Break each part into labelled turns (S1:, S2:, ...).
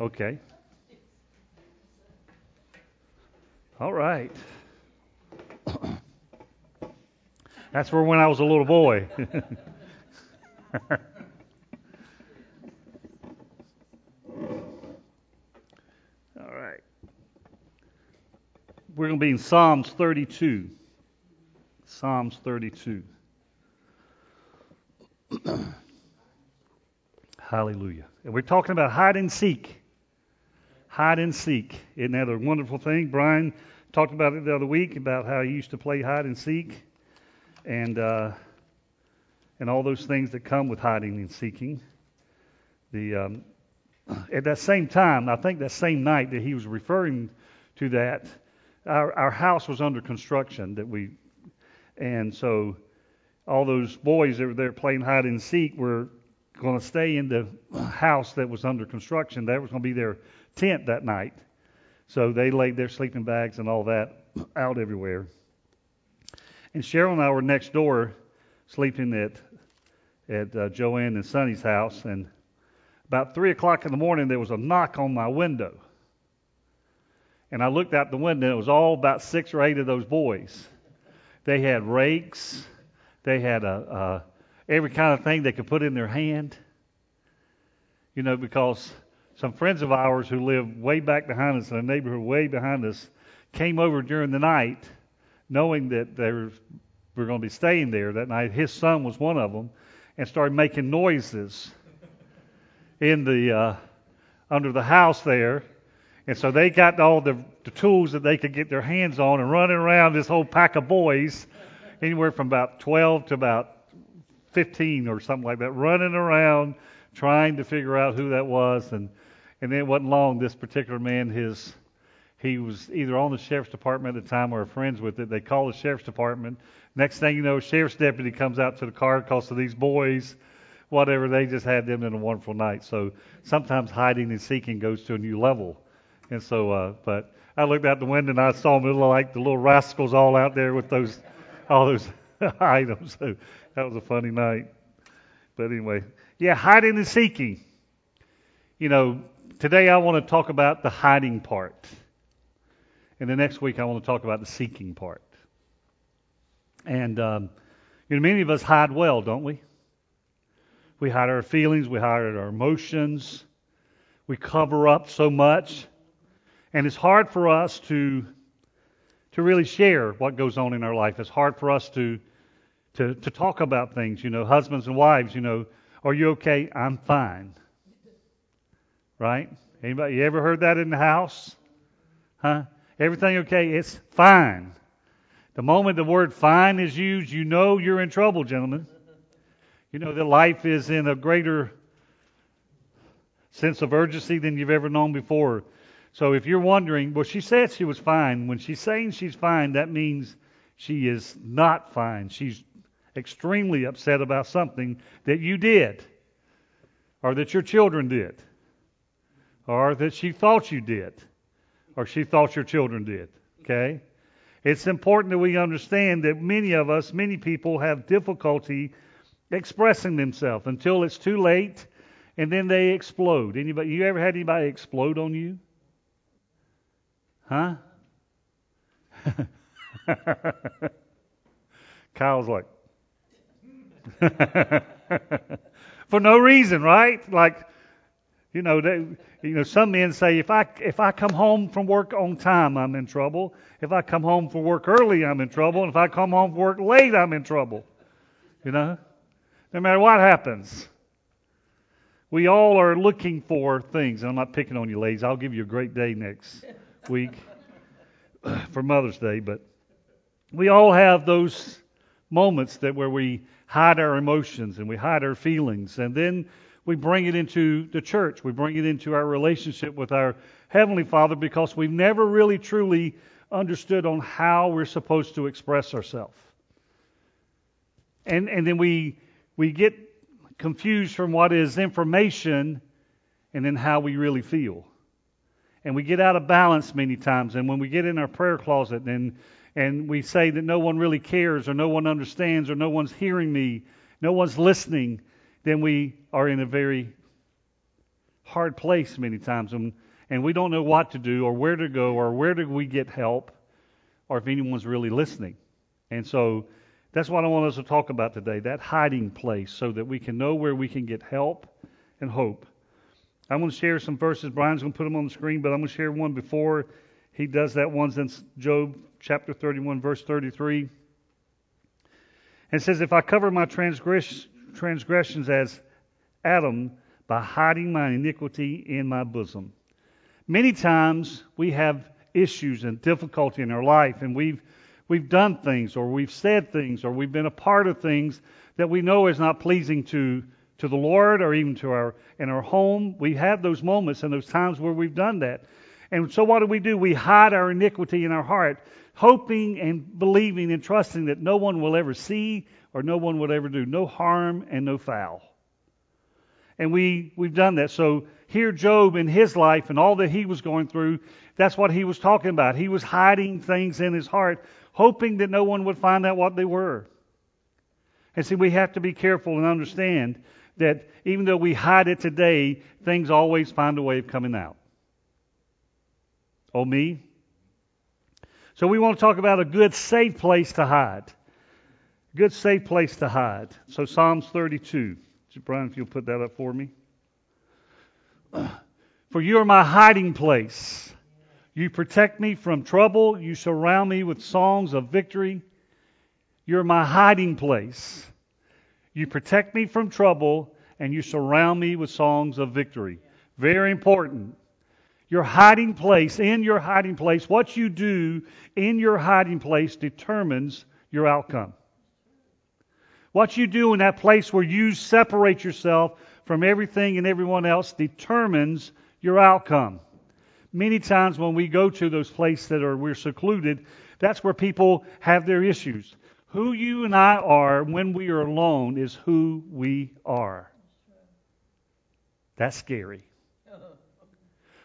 S1: Okay. All right. That's where when I was a little boy. All right. We're going to be in Psalms 32. Psalms 32. Hallelujah. And we're talking about hide and seek. Hide and seek. Isn't that a wonderful thing? Brian talked about it the other week about how he used to play hide and seek and uh, and all those things that come with hiding and seeking. The um, at that same time, I think that same night that he was referring to that, our our house was under construction that we, and so all those boys that were there playing hide and seek were going to stay in the house that was under construction. That was going to be their tent that night. So they laid their sleeping bags and all that out everywhere. And Cheryl and I were next door sleeping at at uh, Joanne and Sonny's house, and about three o'clock in the morning there was a knock on my window. And I looked out the window, and it was all about six or eight of those boys. They had rakes, they had a, a every kind of thing they could put in their hand. You know, because some friends of ours who live way back behind us in a neighborhood way behind us came over during the night knowing that they were, were going to be staying there that night. His son was one of them and started making noises in the uh, under the house there. And so they got all the, the tools that they could get their hands on and running around this whole pack of boys, anywhere from about 12 to about 15 or something like that, running around trying to figure out who that was. And and then it wasn't long. This particular man, his he was either on the sheriff's department at the time or friends with it. They call the sheriff's department. Next thing you know, sheriff's deputy comes out to the car because of these boys, whatever. They just had them in a wonderful night. So sometimes hiding and seeking goes to a new level. And so, uh, but I looked out the window and I saw them like the little rascals all out there with those, all those items. So that was a funny night. But anyway, yeah, hiding and seeking. You know, today I want to talk about the hiding part. And the next week, I want to talk about the seeking part. And, um, you know, many of us hide well, don't we? We hide our feelings, we hide our emotions, we cover up so much. And it's hard for us to, to really share what goes on in our life. It's hard for us to, to, to talk about things. You know, husbands and wives, you know, are you okay? I'm fine. Right? Anybody, you ever heard that in the house? Huh? Everything okay? It's fine. The moment the word fine is used, you know you're in trouble, gentlemen. You know that life is in a greater sense of urgency than you've ever known before. So if you're wondering, well, she said she was fine. When she's saying she's fine, that means she is not fine. She's extremely upset about something that you did, or that your children did, or that she thought you did or she thought your children did. Okay? It's important that we understand that many of us, many people have difficulty expressing themselves until it's too late and then they explode. Anybody you ever had anybody explode on you? Huh? Kyle's like for no reason, right? Like you know, they, you know, some men say if I if I come home from work on time, I'm in trouble. If I come home from work early, I'm in trouble. And if I come home from work late, I'm in trouble. You know, no matter what happens, we all are looking for things. And I'm not picking on you, ladies. I'll give you a great day next week for Mother's Day, but we all have those moments that where we hide our emotions and we hide our feelings, and then we bring it into the church. We bring it into our relationship with our Heavenly Father because we've never really truly understood on how we're supposed to express ourselves. And, and then we, we get confused from what is information and then how we really feel. And we get out of balance many times. And when we get in our prayer closet and, and we say that no one really cares or no one understands or no one's hearing me, no one's listening, then we are in a very hard place many times, and, and we don't know what to do or where to go or where do we get help or if anyone's really listening. And so that's what I want us to talk about today that hiding place so that we can know where we can get help and hope. I'm going to share some verses. Brian's going to put them on the screen, but I'm going to share one before he does that. One's in Job chapter 31, verse 33. And says, If I cover my transgress- transgressions as Adam by hiding my iniquity in my bosom. Many times we have issues and difficulty in our life, and we've we've done things or we've said things or we've been a part of things that we know is not pleasing to to the Lord or even to our in our home. We have those moments and those times where we've done that. And so what do we do? We hide our iniquity in our heart, hoping and believing and trusting that no one will ever see or no one will ever do. No harm and no foul. And we, we've done that. So here Job in his life and all that he was going through, that's what he was talking about. He was hiding things in his heart, hoping that no one would find out what they were. And see, we have to be careful and understand that even though we hide it today, things always find a way of coming out. Oh, me? So we want to talk about a good, safe place to hide. Good, safe place to hide. So Psalms 32. Brian, if you'll put that up for me. For you are my hiding place. You protect me from trouble. You surround me with songs of victory. You're my hiding place. You protect me from trouble and you surround me with songs of victory. Very important. Your hiding place, in your hiding place, what you do in your hiding place determines your outcome. What you do in that place where you separate yourself from everything and everyone else determines your outcome. Many times when we go to those places that are we're secluded, that's where people have their issues. Who you and I are when we are alone is who we are. That's scary.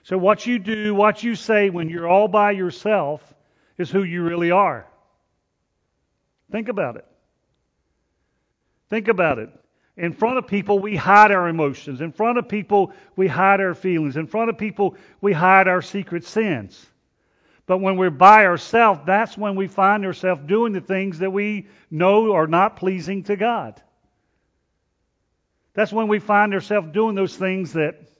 S1: So what you do, what you say when you're all by yourself is who you really are. Think about it. Think about it. In front of people, we hide our emotions. In front of people, we hide our feelings. In front of people, we hide our secret sins. But when we're by ourselves, that's when we find ourselves doing the things that we know are not pleasing to God. That's when we find ourselves doing those things that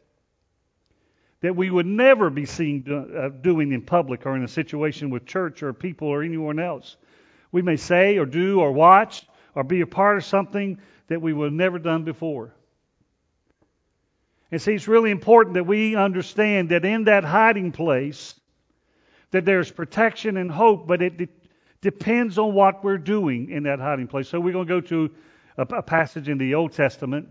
S1: that we would never be seen do, uh, doing in public or in a situation with church or people or anyone else. We may say or do or watch or be a part of something that we would have never done before. And see, it's really important that we understand that in that hiding place, that there's protection and hope, but it de- depends on what we're doing in that hiding place. So we're going to go to a, a passage in the Old Testament.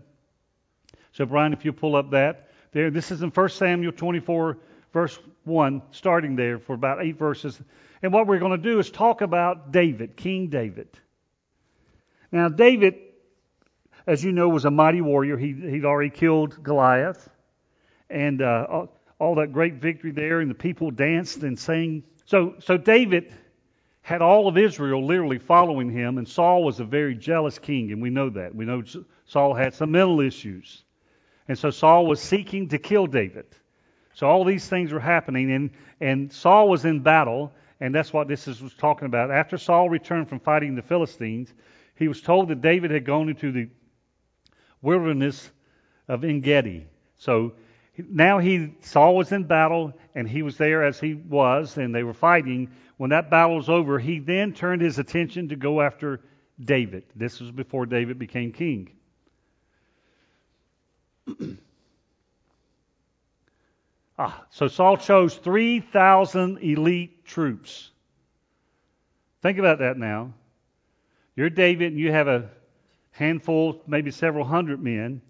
S1: So Brian, if you pull up that there, this is in 1 Samuel 24, verse 1, starting there for about eight verses. And what we're going to do is talk about David, King David. Now, David, as you know, was a mighty warrior. He, he'd already killed Goliath. And uh, all, all that great victory there, and the people danced and sang. So, so David had all of Israel literally following him, and Saul was a very jealous king, and we know that. We know Saul had some mental issues. And so Saul was seeking to kill David. So all these things were happening, and, and Saul was in battle, and that's what this is was talking about. After Saul returned from fighting the Philistines, he was told that David had gone into the wilderness of Engedi. So now he Saul was in battle and he was there as he was and they were fighting. When that battle was over, he then turned his attention to go after David. This was before David became king. ah, so Saul chose 3,000 elite troops. Think about that now. You're David and you have a handful, maybe several hundred men.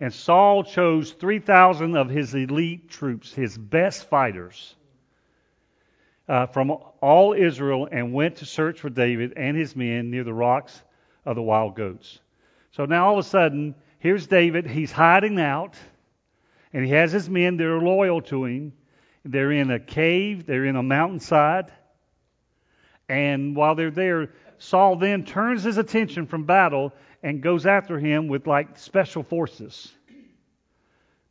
S1: And Saul chose 3,000 of his elite troops, his best fighters, uh, from all Israel and went to search for David and his men near the rocks of the wild goats. So now all of a sudden, here's David. He's hiding out, and he has his men that are loyal to him. They're in a cave, they're in a mountainside. And while they're there, Saul then turns his attention from battle and goes after him with like special forces.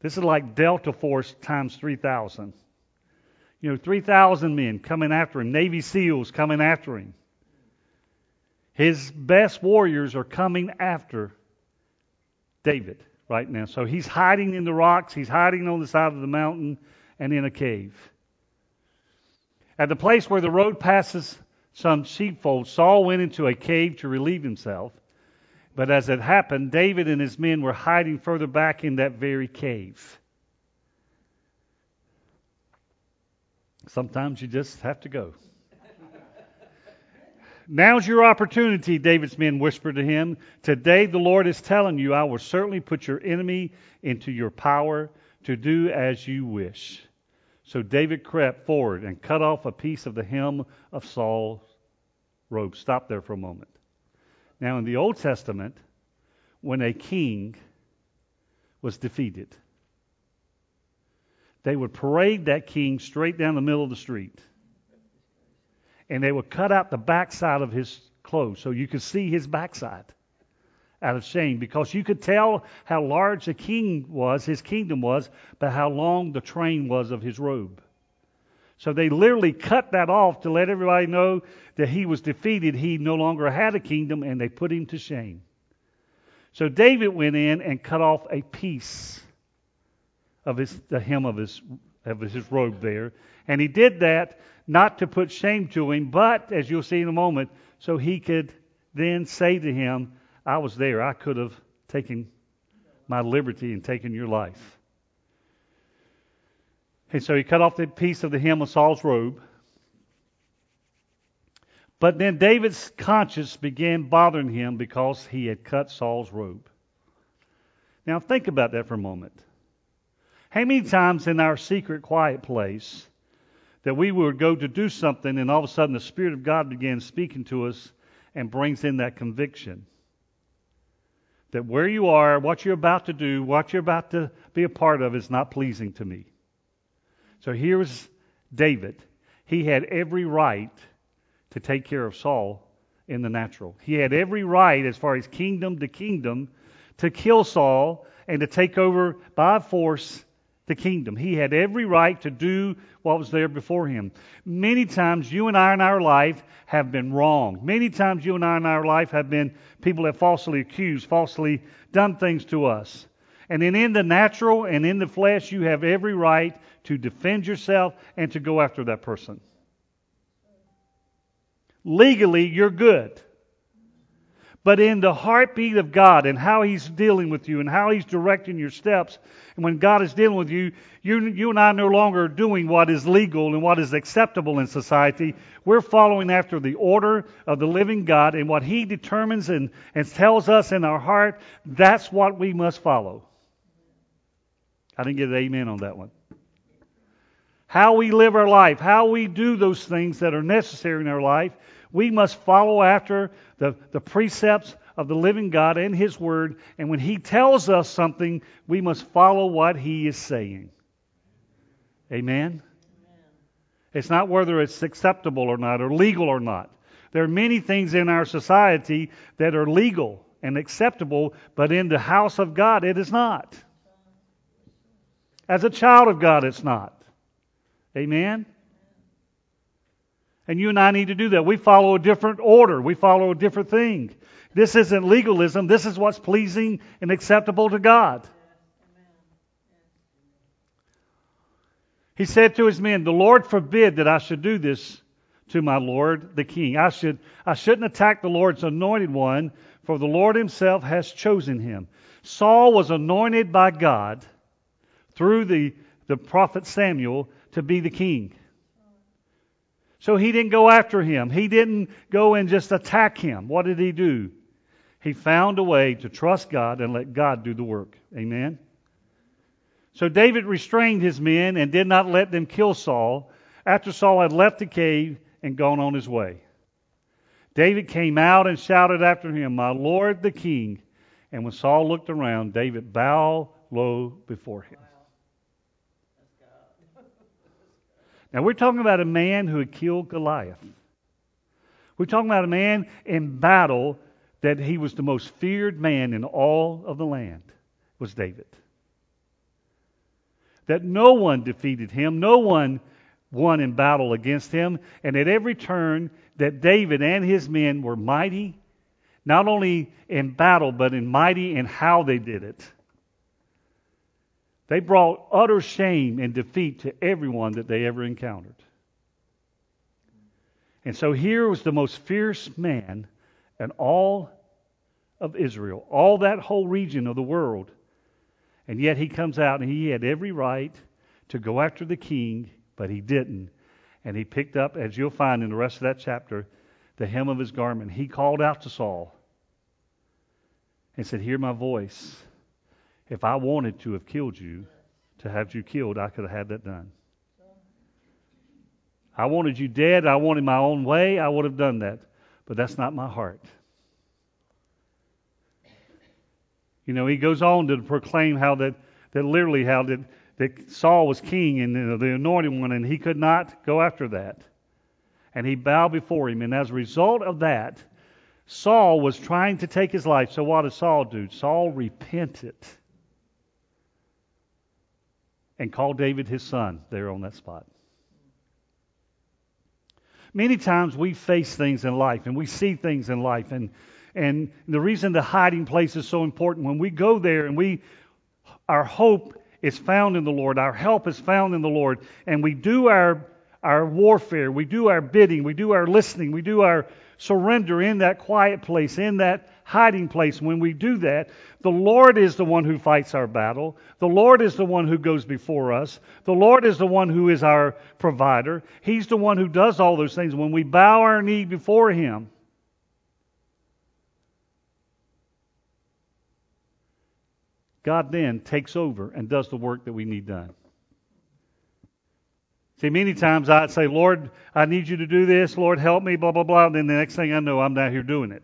S1: This is like Delta Force times 3,000. You know, 3,000 men coming after him, Navy SEALs coming after him. His best warriors are coming after David right now. So he's hiding in the rocks, he's hiding on the side of the mountain and in a cave. At the place where the road passes some sheepfold, Saul went into a cave to relieve himself. But as it happened, David and his men were hiding further back in that very cave. Sometimes you just have to go. Now's your opportunity, David's men whispered to him. Today the Lord is telling you, I will certainly put your enemy into your power to do as you wish. So David crept forward and cut off a piece of the hem of Saul's robe. Stop there for a moment. Now, in the Old Testament, when a king was defeated, they would parade that king straight down the middle of the street. And they would cut out the backside of his clothes so you could see his backside out of shame because you could tell how large the king was, his kingdom was, by how long the train was of his robe. So they literally cut that off to let everybody know that he was defeated. He no longer had a kingdom, and they put him to shame. So David went in and cut off a piece of his, the hem of his, of his robe there. And he did that not to put shame to him, but, as you'll see in a moment, so he could then say to him, I was there. I could have taken my liberty and taken your life. And so he cut off the piece of the hem of Saul's robe. But then David's conscience began bothering him because he had cut Saul's robe. Now think about that for a moment. How many times in our secret, quiet place that we would go to do something and all of a sudden the Spirit of God begins speaking to us and brings in that conviction? That where you are, what you're about to do, what you're about to be a part of is not pleasing to me. So here's David. He had every right to take care of Saul in the natural. He had every right, as far as kingdom to kingdom, to kill Saul and to take over by force the kingdom. He had every right to do what was there before him. Many times you and I in our life have been wrong. Many times you and I in our life have been people that falsely accused, falsely done things to us. And then in the natural and in the flesh, you have every right to defend yourself and to go after that person. Legally, you're good. But in the heartbeat of God and how He's dealing with you and how He's directing your steps, and when God is dealing with you, you, you and I are no longer doing what is legal and what is acceptable in society. We're following after the order of the living God and what He determines and, and tells us in our heart, that's what we must follow. I didn't get an amen on that one. How we live our life, how we do those things that are necessary in our life, we must follow after the, the precepts of the living God and His Word. And when He tells us something, we must follow what He is saying. Amen? Amen? It's not whether it's acceptable or not, or legal or not. There are many things in our society that are legal and acceptable, but in the house of God, it is not. As a child of God, it's not. Amen? And you and I need to do that. We follow a different order, we follow a different thing. This isn't legalism, this is what's pleasing and acceptable to God. He said to his men, The Lord forbid that I should do this to my Lord the king. I should I shouldn't attack the Lord's anointed one, for the Lord himself has chosen him. Saul was anointed by God through the, the prophet Samuel to be the king. So he didn't go after him. He didn't go and just attack him. What did he do? He found a way to trust God and let God do the work. Amen? So David restrained his men and did not let them kill Saul after Saul had left the cave and gone on his way. David came out and shouted after him, My Lord the king. And when Saul looked around, David bowed low before him. Now, we're talking about a man who had killed Goliath. We're talking about a man in battle that he was the most feared man in all of the land, was David. that no one defeated him, no one won in battle against him, and at every turn that David and his men were mighty, not only in battle, but in mighty in how they did it. They brought utter shame and defeat to everyone that they ever encountered. And so here was the most fierce man in all of Israel, all that whole region of the world. And yet he comes out and he had every right to go after the king, but he didn't. And he picked up, as you'll find in the rest of that chapter, the hem of his garment. He called out to Saul and said, Hear my voice. If I wanted to have killed you, to have you killed, I could have had that done. I wanted you dead. I wanted my own way. I would have done that. But that's not my heart. You know, he goes on to proclaim how that, that literally how that, that Saul was king and you know, the anointed one, and he could not go after that. And he bowed before him. And as a result of that, Saul was trying to take his life. So what did Saul do? Saul repented and call David his son there on that spot. Many times we face things in life and we see things in life and and the reason the hiding place is so important when we go there and we our hope is found in the Lord, our help is found in the Lord, and we do our our warfare, we do our bidding, we do our listening, we do our surrender in that quiet place, in that hiding place. When we do that, the Lord is the one who fights our battle. The Lord is the one who goes before us. The Lord is the one who is our provider. He's the one who does all those things. When we bow our knee before Him, God then takes over and does the work that we need done. See, many times I'd say, Lord, I need you to do this. Lord, help me, blah, blah, blah. And then the next thing I know, I'm down here doing it.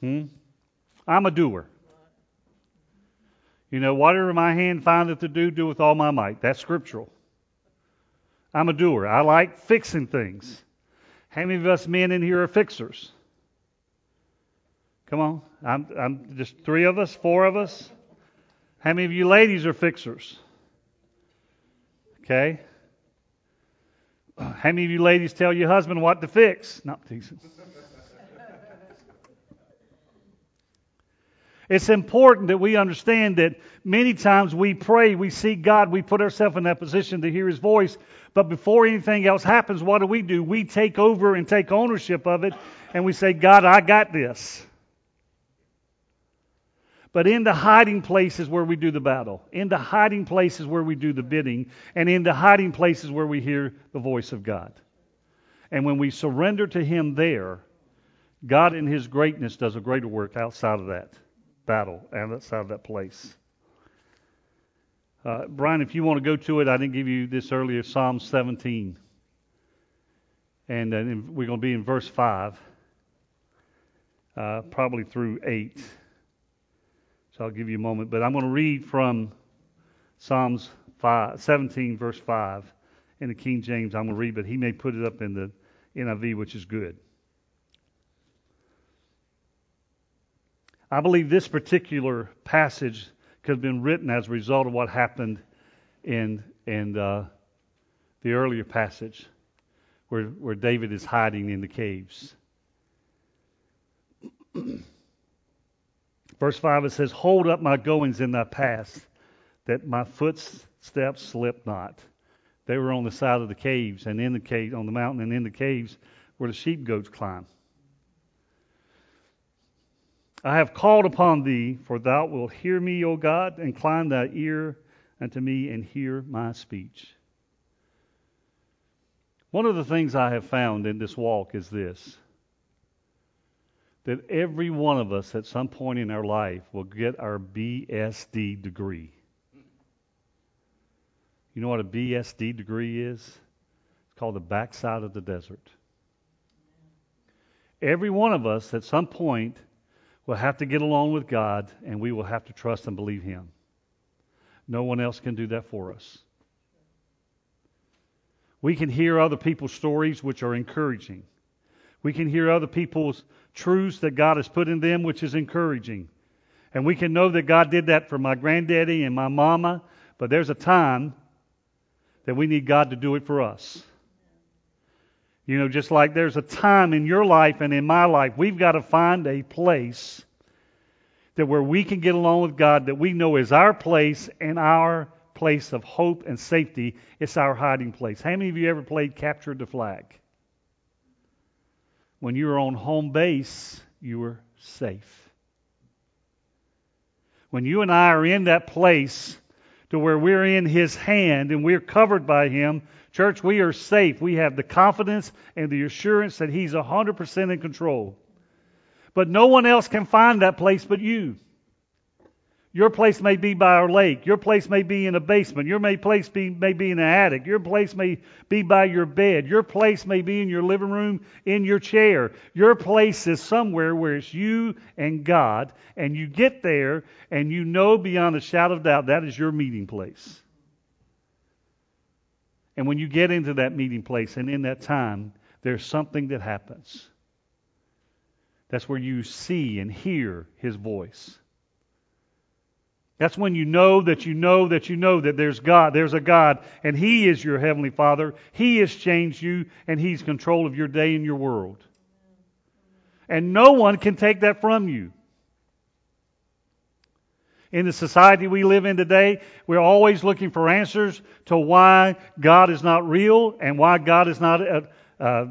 S1: Hmm? I'm a doer. You know, whatever my hand findeth to do, do with all my might. That's scriptural. I'm a doer. I like fixing things. How many of us men in here are fixers? Come on. I'm, I'm just three of us, four of us. How many of you ladies are fixers? Okay? How many of you ladies tell your husband what to fix? Not teasing. It's important that we understand that many times we pray, we seek God, we put ourselves in that position to hear His voice, but before anything else happens, what do we do? We take over and take ownership of it, and we say, God, I got this. But in the hiding places where we do the battle, in the hiding places where we do the bidding, and in the hiding places where we hear the voice of God. And when we surrender to Him there, God in His greatness does a greater work outside of that battle and outside of that place. Uh, Brian, if you want to go to it, I didn't give you this earlier, Psalm 17. And uh, we're going to be in verse 5, uh, probably through 8. So I'll give you a moment. But I'm going to read from Psalms 5, 17, verse 5 in the King James. I'm going to read, but he may put it up in the NIV, which is good. I believe this particular passage could have been written as a result of what happened in, in uh, the earlier passage where, where David is hiding in the caves. Verse 5 it says, Hold up my goings in thy paths, that my footsteps slip not. They were on the side of the caves and in the cave on the mountain and in the caves where the sheep goats climb. I have called upon thee, for thou wilt hear me, O God, incline thy ear unto me and hear my speech. One of the things I have found in this walk is this that every one of us at some point in our life will get our BSD degree. You know what a BSD degree is? It's called the backside of the desert. Every one of us at some point will have to get along with God and we will have to trust and believe Him. No one else can do that for us. We can hear other people's stories which are encouraging. We can hear other people's truths that God has put in them, which is encouraging. And we can know that God did that for my granddaddy and my mama, but there's a time that we need God to do it for us. You know, just like there's a time in your life and in my life, we've got to find a place that where we can get along with God that we know is our place and our place of hope and safety. It's our hiding place. How many of you ever played capture the flag? When you were on home base, you were safe. When you and I are in that place to where we're in His hand and we're covered by Him, church, we are safe. We have the confidence and the assurance that He's 100% in control. But no one else can find that place but you. Your place may be by our lake. Your place may be in a basement. Your may place be, may be in an attic. Your place may be by your bed. Your place may be in your living room, in your chair. Your place is somewhere where it's you and God, and you get there and you know beyond a shadow of doubt that is your meeting place. And when you get into that meeting place and in that time, there's something that happens. That's where you see and hear his voice. That's when you know that you know that you know that there's God. There's a God, and He is your Heavenly Father. He has changed you, and He's control of your day and your world. And no one can take that from you. In the society we live in today, we're always looking for answers to why God is not real and why God is not uh, uh,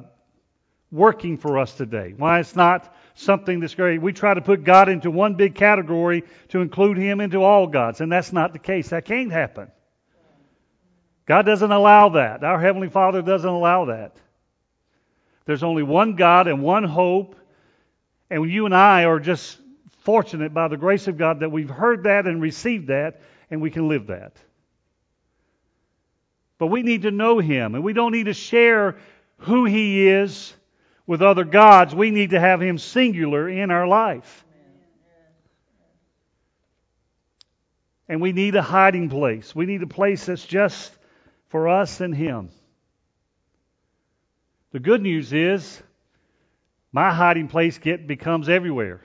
S1: working for us today. Why it's not something that's great. We try to put God into one big category to include Him into all gods, and that's not the case. That can't happen. God doesn't allow that. Our Heavenly Father doesn't allow that. There's only one God and one hope, and you and I are just fortunate by the grace of God that we've heard that and received that, and we can live that. But we need to know Him, and we don't need to share who He is with other gods. We need to have Him singular in our life. And we need a hiding place. We need a place that's just for us and Him. The good news is my hiding place get becomes everywhere.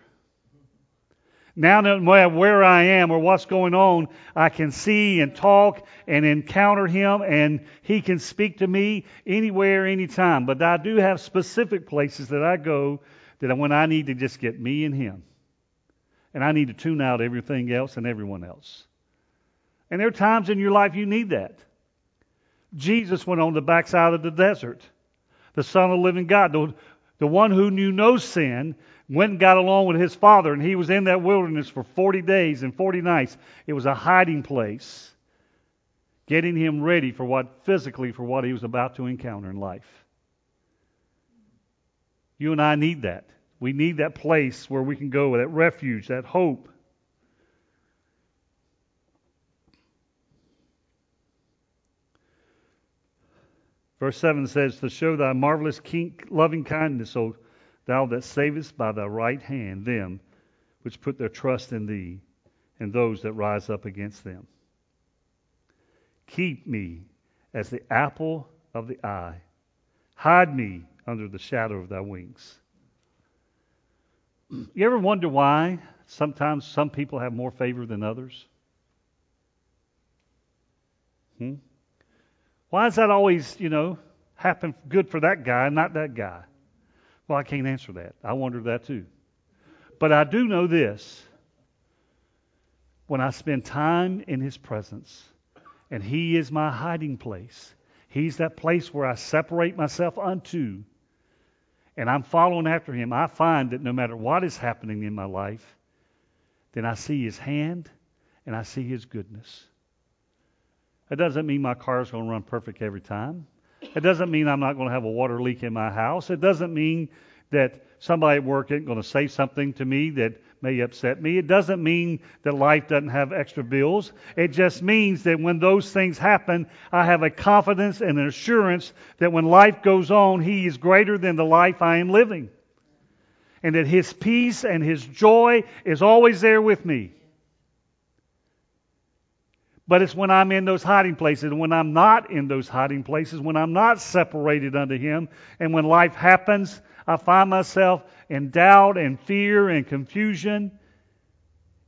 S1: Now that where I am or what's going on, I can see and talk and encounter Him, and He can speak to me anywhere, anytime. But I do have specific places that I go that when I need to just get me and Him. And I need to tune out everything else and everyone else. And there are times in your life you need that. Jesus went on the backside of the desert. The Son of the living God, the, the one who knew no sin, went and got along with his father, and he was in that wilderness for 40 days and 40 nights. It was a hiding place, getting him ready for what, physically, for what he was about to encounter in life. You and I need that. We need that place where we can go, that refuge, that hope. Verse 7 says, To show thy marvelous loving kindness, O Thou that savest by thy right hand them which put their trust in thee, and those that rise up against them. Keep me as the apple of the eye. Hide me under the shadow of thy wings. You ever wonder why sometimes some people have more favor than others? Hmm? Why does that always, you know, happen good for that guy not that guy? Well, I can't answer that. I wonder that too. But I do know this. When I spend time in His presence, and He is my hiding place, He's that place where I separate myself unto, and I'm following after Him, I find that no matter what is happening in my life, then I see His hand and I see His goodness. It doesn't mean my car is going to run perfect every time. It doesn't mean I'm not going to have a water leak in my house. It doesn't mean that somebody at work isn't going to say something to me that may upset me. It doesn't mean that life doesn't have extra bills. It just means that when those things happen, I have a confidence and an assurance that when life goes on, He is greater than the life I am living. And that His peace and His joy is always there with me. But it's when I'm in those hiding places, and when I'm not in those hiding places, when I'm not separated unto Him, and when life happens, I find myself in doubt and fear and confusion.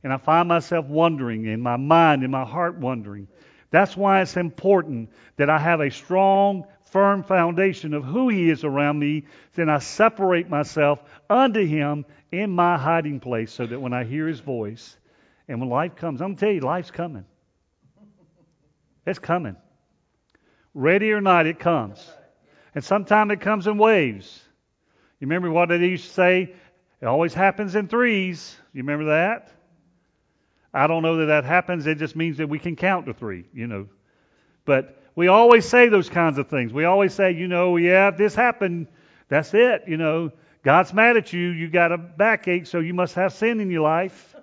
S1: And I find myself wondering in my mind, in my heart wondering. That's why it's important that I have a strong, firm foundation of who He is around me. Then I separate myself unto Him in my hiding place so that when I hear His voice and when life comes, I'm going to tell you, life's coming. It's coming. Ready or not, it comes. And sometimes it comes in waves. You remember what they used to say? It always happens in threes. You remember that? I don't know that that happens. It just means that we can count to three, you know. But we always say those kinds of things. We always say, you know, yeah, this happened, that's it. You know, God's mad at you. You got a backache, so you must have sin in your life.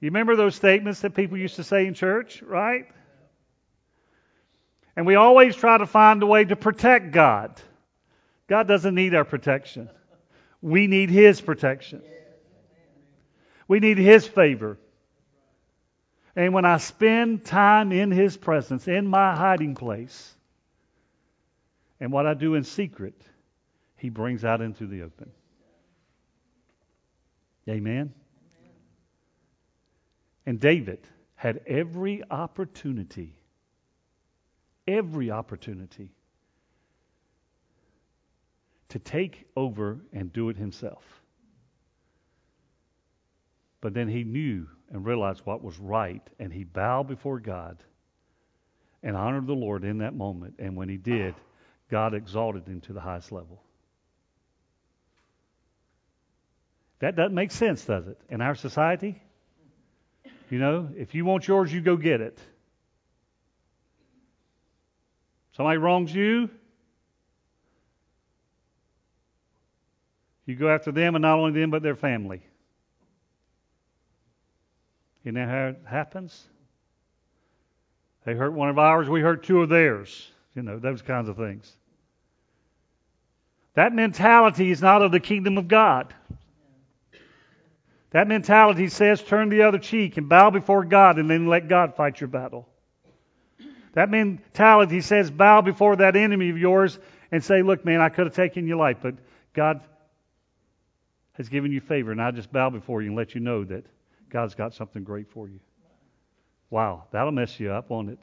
S1: You remember those statements that people used to say in church, right? And we always try to find a way to protect God. God doesn't need our protection. We need His protection. We need His favor. And when I spend time in His presence, in my hiding place, and what I do in secret, He brings out into the open. Amen? And David had every opportunity every opportunity to take over and do it himself. But then he knew and realized what was right, and he bowed before God and honored the Lord in that moment. And when he did, God exalted him to the highest level. That doesn't make sense, does it? In our society? You know, if you want yours, you go get it. Somebody wrongs you, you go after them, and not only them, but their family. Isn't that how it happens? They hurt one of ours, we hurt two of theirs. You know, those kinds of things. That mentality is not of the kingdom of God. That mentality says turn the other cheek and bow before God and then let God fight your battle. That mentality he says bow before that enemy of yours and say, Look, man, I could have taken your life, but God has given you favor, and I just bow before you and let you know that God's got something great for you. Wow, that'll mess you up, won't it?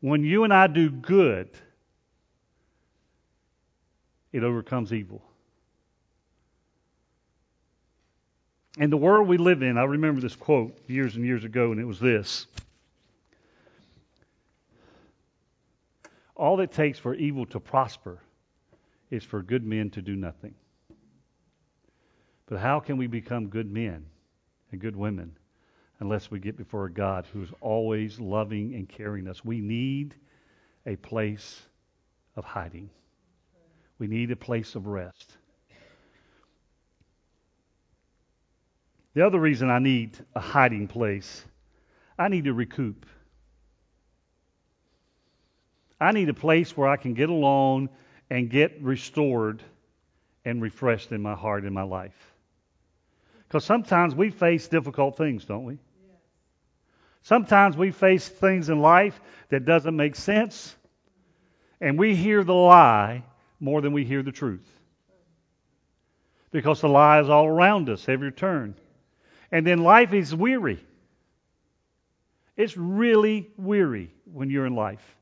S1: When you and I do good, it overcomes evil. In the world we live in, I remember this quote years and years ago, and it was this All it takes for evil to prosper is for good men to do nothing. But how can we become good men and good women unless we get before a God who's always loving and caring us? We need a place of hiding. We need a place of rest. The other reason I need a hiding place, I need to recoup. I need a place where I can get alone and get restored and refreshed in my heart and my life. Because sometimes we face difficult things, don't we? Sometimes we face things in life that doesn't make sense, and we hear the lie more than we hear the truth. Because the lie is all around us, every turn. And then life is weary. It's really weary when you're in life.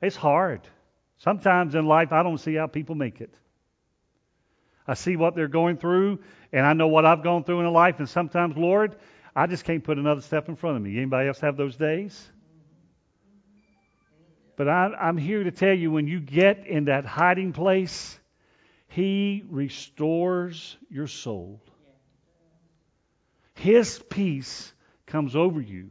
S1: It's hard. Sometimes in life, I don't see how people make it. I see what they're going through, and I know what I've gone through in life, and sometimes, Lord, I just can't put another step in front of me. Anybody else have those days? But I, am here to tell you when you get in that hiding place, He restores your soul. His peace comes over you.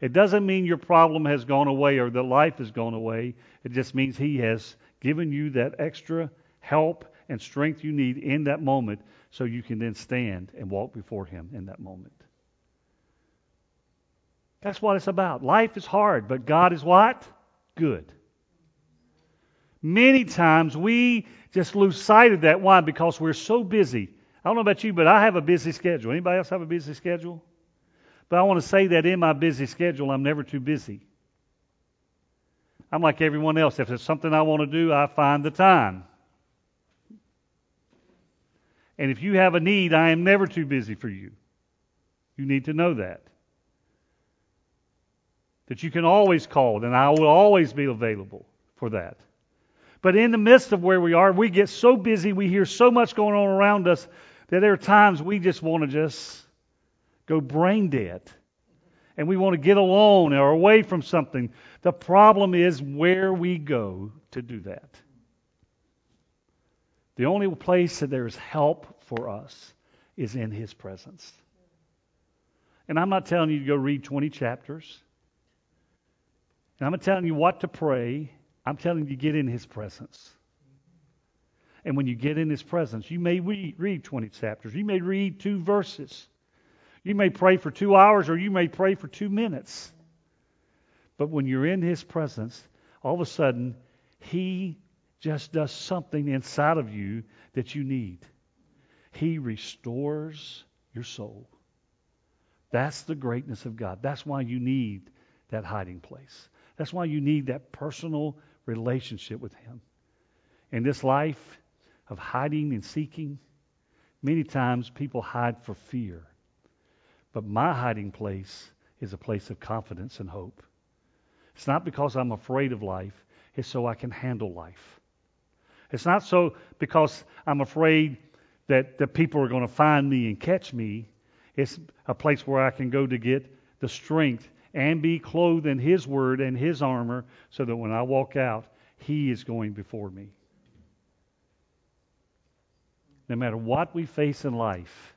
S1: It doesn't mean your problem has gone away or that life has gone away. It just means He has given you that extra help and strength you need in that moment so you can then stand and walk before Him in that moment. That's what it's about. Life is hard, but God is what? Good. Many times we just lose sight of that. Why? Because we're so busy. I don't know about you, but I have a busy schedule. Anybody else have a busy schedule? But I want to say that in my busy schedule, I'm never too busy. I'm like everyone else. If there's something I want to do, I find the time. And if you have a need, I am never too busy for you. You need to know that. That you can always call, and I will always be available for that. But in the midst of where we are, we get so busy, we hear so much going on around us that there are times we just want to just go brain dead. And we want to get alone or away from something. The problem is where we go to do that. The only place that there is help for us is in His presence. And I'm not telling you to go read 20 chapters. And I'm not telling you what to pray. I'm telling you to get in His presence. And when you get in His presence, you may read, read 20 chapters. You may read two verses. You may pray for two hours or you may pray for two minutes. But when you're in His presence, all of a sudden, He just does something inside of you that you need. He restores your soul. That's the greatness of God. That's why you need that hiding place. That's why you need that personal relationship with Him. In this life of hiding and seeking, many times people hide for fear. But my hiding place is a place of confidence and hope. It's not because I'm afraid of life, it's so I can handle life. It's not so because I'm afraid that the people are going to find me and catch me. It's a place where I can go to get the strength and be clothed in His word and His armor so that when I walk out, He is going before me. No matter what we face in life,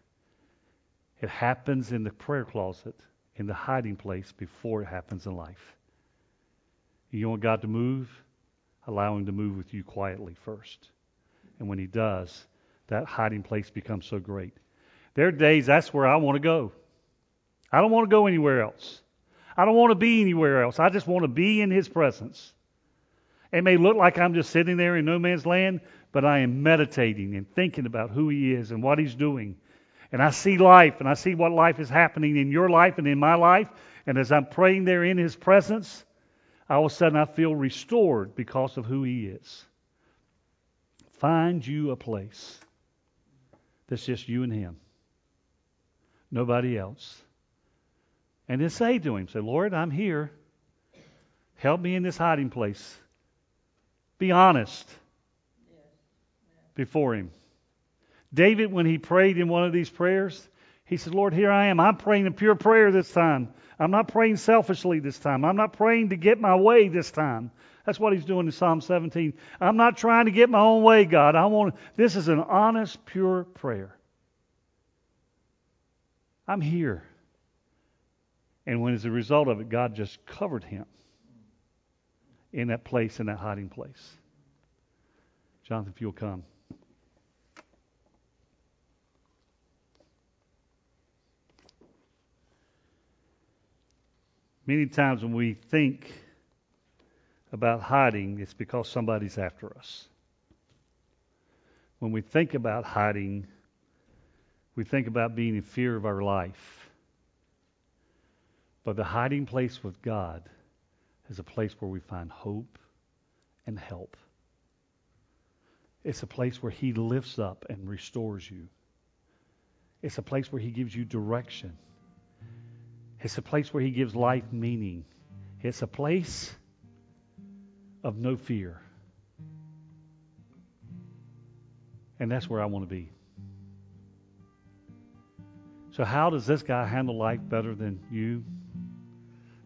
S1: it happens in the prayer closet, in the hiding place before it happens in life. You want God to move? allow him to move with you quietly first. And when he does, that hiding place becomes so great. There are days that's where I want to go. I don't want to go anywhere else. I don't want to be anywhere else. I just want to be in his presence. It may look like I'm just sitting there in no man's land, but I am meditating and thinking about who he is and what he's doing. And I see life and I see what life is happening in your life and in my life. And as I'm praying there in his presence, all of a sudden I feel restored because of who He is. Find you a place that's just you and Him, nobody else. And then say to Him, say, Lord, I'm here. Help me in this hiding place. Be honest before Him. David, when he prayed in one of these prayers, he said, Lord, here I am. I'm praying a pure prayer this time. I'm not praying selfishly this time. I'm not praying to get my way this time. That's what he's doing in Psalm 17. I'm not trying to get my own way, God. I want this is an honest, pure prayer. I'm here. And when as a result of it, God just covered him in that place, in that hiding place. Jonathan, if you'll come. Many times when we think about hiding, it's because somebody's after us. When we think about hiding, we think about being in fear of our life. But the hiding place with God is a place where we find hope and help. It's a place where He lifts up and restores you. It's a place where He gives you direction. It's a place where He gives life meaning. It's a place of no fear. And that's where I want to be. So, how does this guy handle life better than you?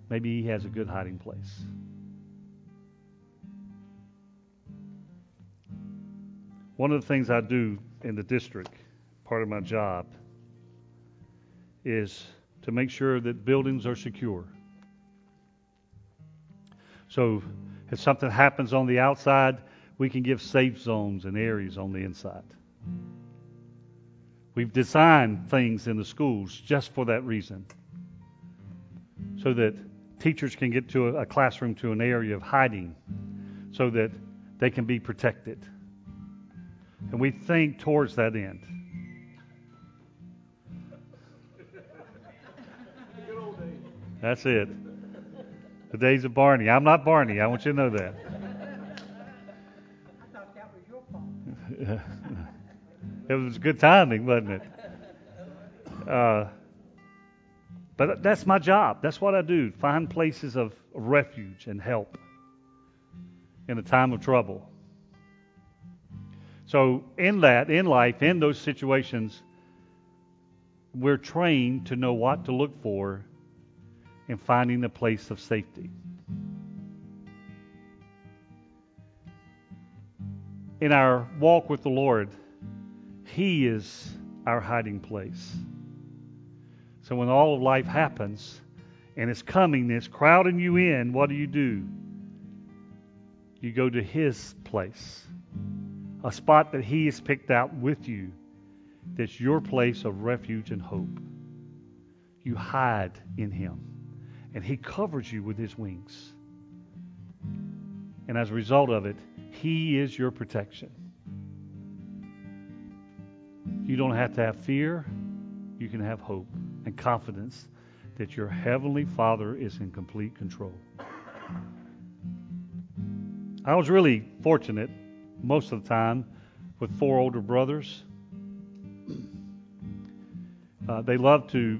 S1: Maybe he has a good hiding place. One of the things I do in the district, part of my job, is to make sure that buildings are secure. So if something happens on the outside, we can give safe zones and areas on the inside. We've designed things in the schools just for that reason. So that teachers can get to a, classroom to an area of hiding so that they can be protected. And we think towards that end. That's it. The days of Barney. I'm not Barney. I want you to know that.
S2: I thought that was your fault.
S1: it was good timing, wasn't it? Uh, but that's my job. That's what I do. Find places of refuge and help in a time of trouble. So, in that, in life, in those situations, we're trained to know what to look for in finding a place of safety. In our walk with the Lord, He is our hiding place. So when all of life happens and it's coming, it's crowding you in, what do you do? You go to His place, a spot that He has picked out with you that's your place of refuge and hope. You hide in Him, and He covers you with His wings. And as a result of it, He is your protection. You don't have to have fear, you can have hope and confidence that your Heavenly Father is in complete control. I was really fortunate most of the time with four older brothers. Uh, they loved to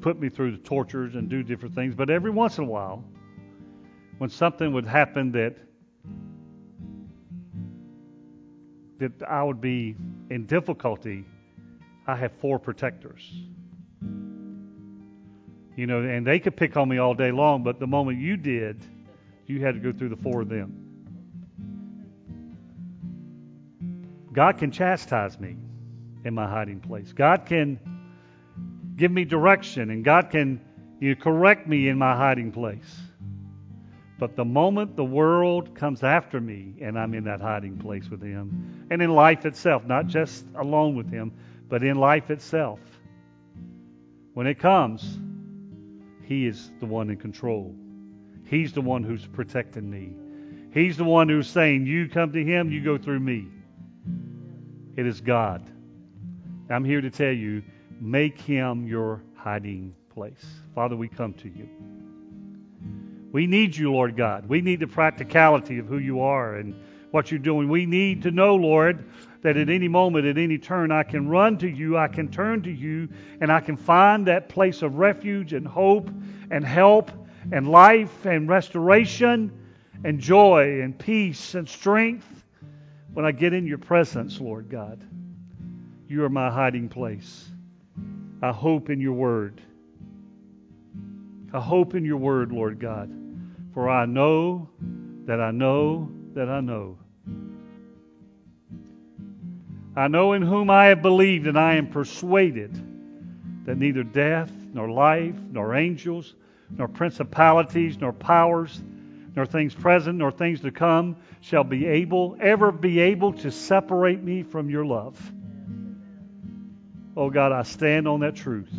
S1: put me through the tortures and do different things, but every once in a while, when something would happen that that I would be in difficulty, I have four protectors. You know, and they could pick on me all day long, but the moment you did, you had to go through the four of them. God can chastise me in my hiding place. God can give me direction, and God can you correct me in my hiding place. But the moment the world comes after me and I'm in that hiding place with Him, and in life itself, not just alone with Him, but in life itself, when it comes, He is the one in control. He's the one who's protecting me. He's the one who's saying, You come to Him, you go through me. It is God. I'm here to tell you, make Him your hiding place. Father, we come to you. We need you, Lord God. We need the practicality of who you are and what you're doing. We need to know, Lord, that at any moment, at any turn, I can run to you, I can turn to you, and I can find that place of refuge and hope and help and life and restoration and joy and peace and strength when I get in your presence, Lord God. You are my hiding place. I hope in your word. I hope in your word, Lord God. For I know that I know that I know. I know in whom I have believed, and I am persuaded that neither death, nor life, nor angels, nor principalities, nor powers, nor things present, nor things to come shall be able, ever be able to separate me from your love. Oh God, I stand on that truth.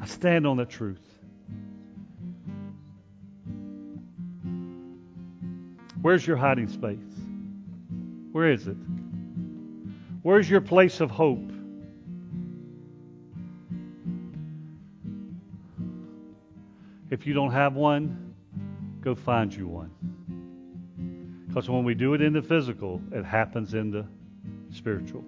S1: I stand on that truth. Where's your hiding space? Where is it? Where's your place of hope? If you don't have one, go find you one. Because when we do it in the physical, it happens in the spiritual.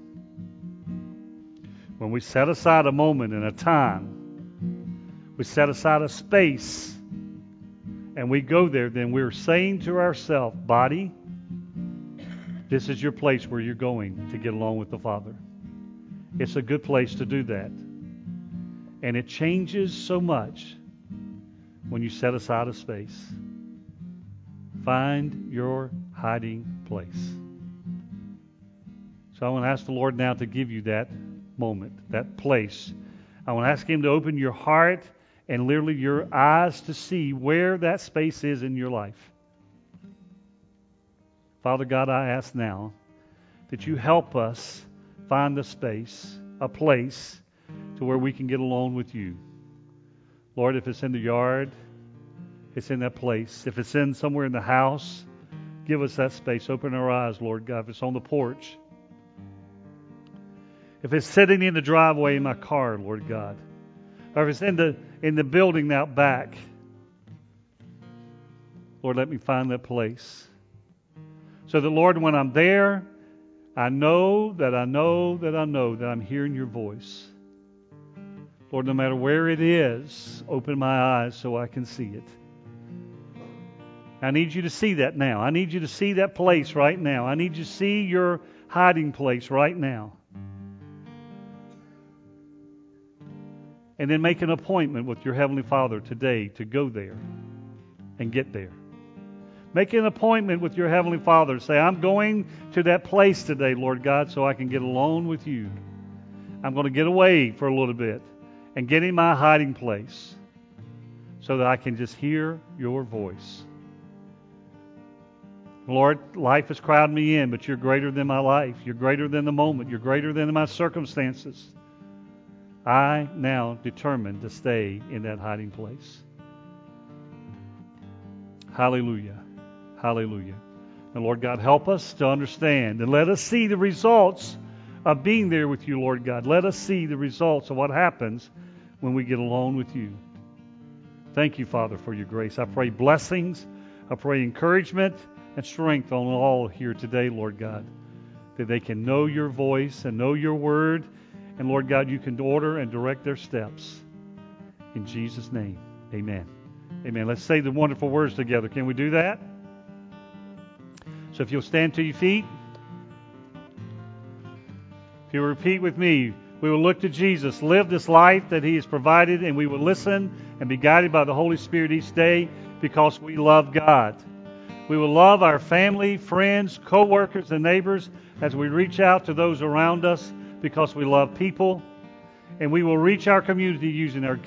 S1: When we set aside a moment and a time, we set aside a space, and we go there, then we're saying to ourselves, body, this is your place where you're going to get along with the Father. It's a good place to do that. And it changes so much when you set aside a space. Find your hiding place. So I want to ask the Lord now to give you that moment, that place. I want to ask Him to open your heart and literally your eyes to see where that space is in your life. Father God, I ask now that you help us find the space, a place to where we can get alone with you. Lord, if it's in the yard, it's in that place. If it's in somewhere in the house, give us that space. Open our eyes, Lord God. If it's on the porch, if it's sitting in the driveway in my car, Lord God, or if it's in the in the building out back, Lord, let me find that place. So that, Lord, when I'm there, I know that I know that I know that I'm hearing your voice. Lord, no matter where it is, open my eyes so I can see it. I need you to see that now. I need you to see that place right now. I need you to see your hiding place right now. And then make an appointment with your Heavenly Father today to go there and get there. Make an appointment with your Heavenly Father. Say, I'm going to that place today, Lord God, so I can get alone with you. I'm going to get away for a little bit and get in my hiding place so that I can just hear your voice. Lord, life has crowded me in, but you're greater than my life. You're greater than the moment. You're greater than my circumstances. I now determine to stay in that hiding place. Hallelujah. Hallelujah. And Lord God, help us to understand and let us see the results of being there with you, Lord God. Let us see the results of what happens when we get alone with you. Thank you, Father, for your grace. I pray blessings. I pray encouragement and strength on all here today, Lord God, that they can know your voice and know your word. And Lord God, you can order and direct their steps. In Jesus' name, amen. Amen. Let's say the wonderful words together. Can we do that? So if you'll stand to your feet, if you'll repeat with me, we will look to Jesus, live this life that He has provided, and we will listen and be guided by the Holy Spirit each day because we love God. We will love our family, friends, co workers, and neighbors as we reach out to those around us because we love people. And we will reach our community using our.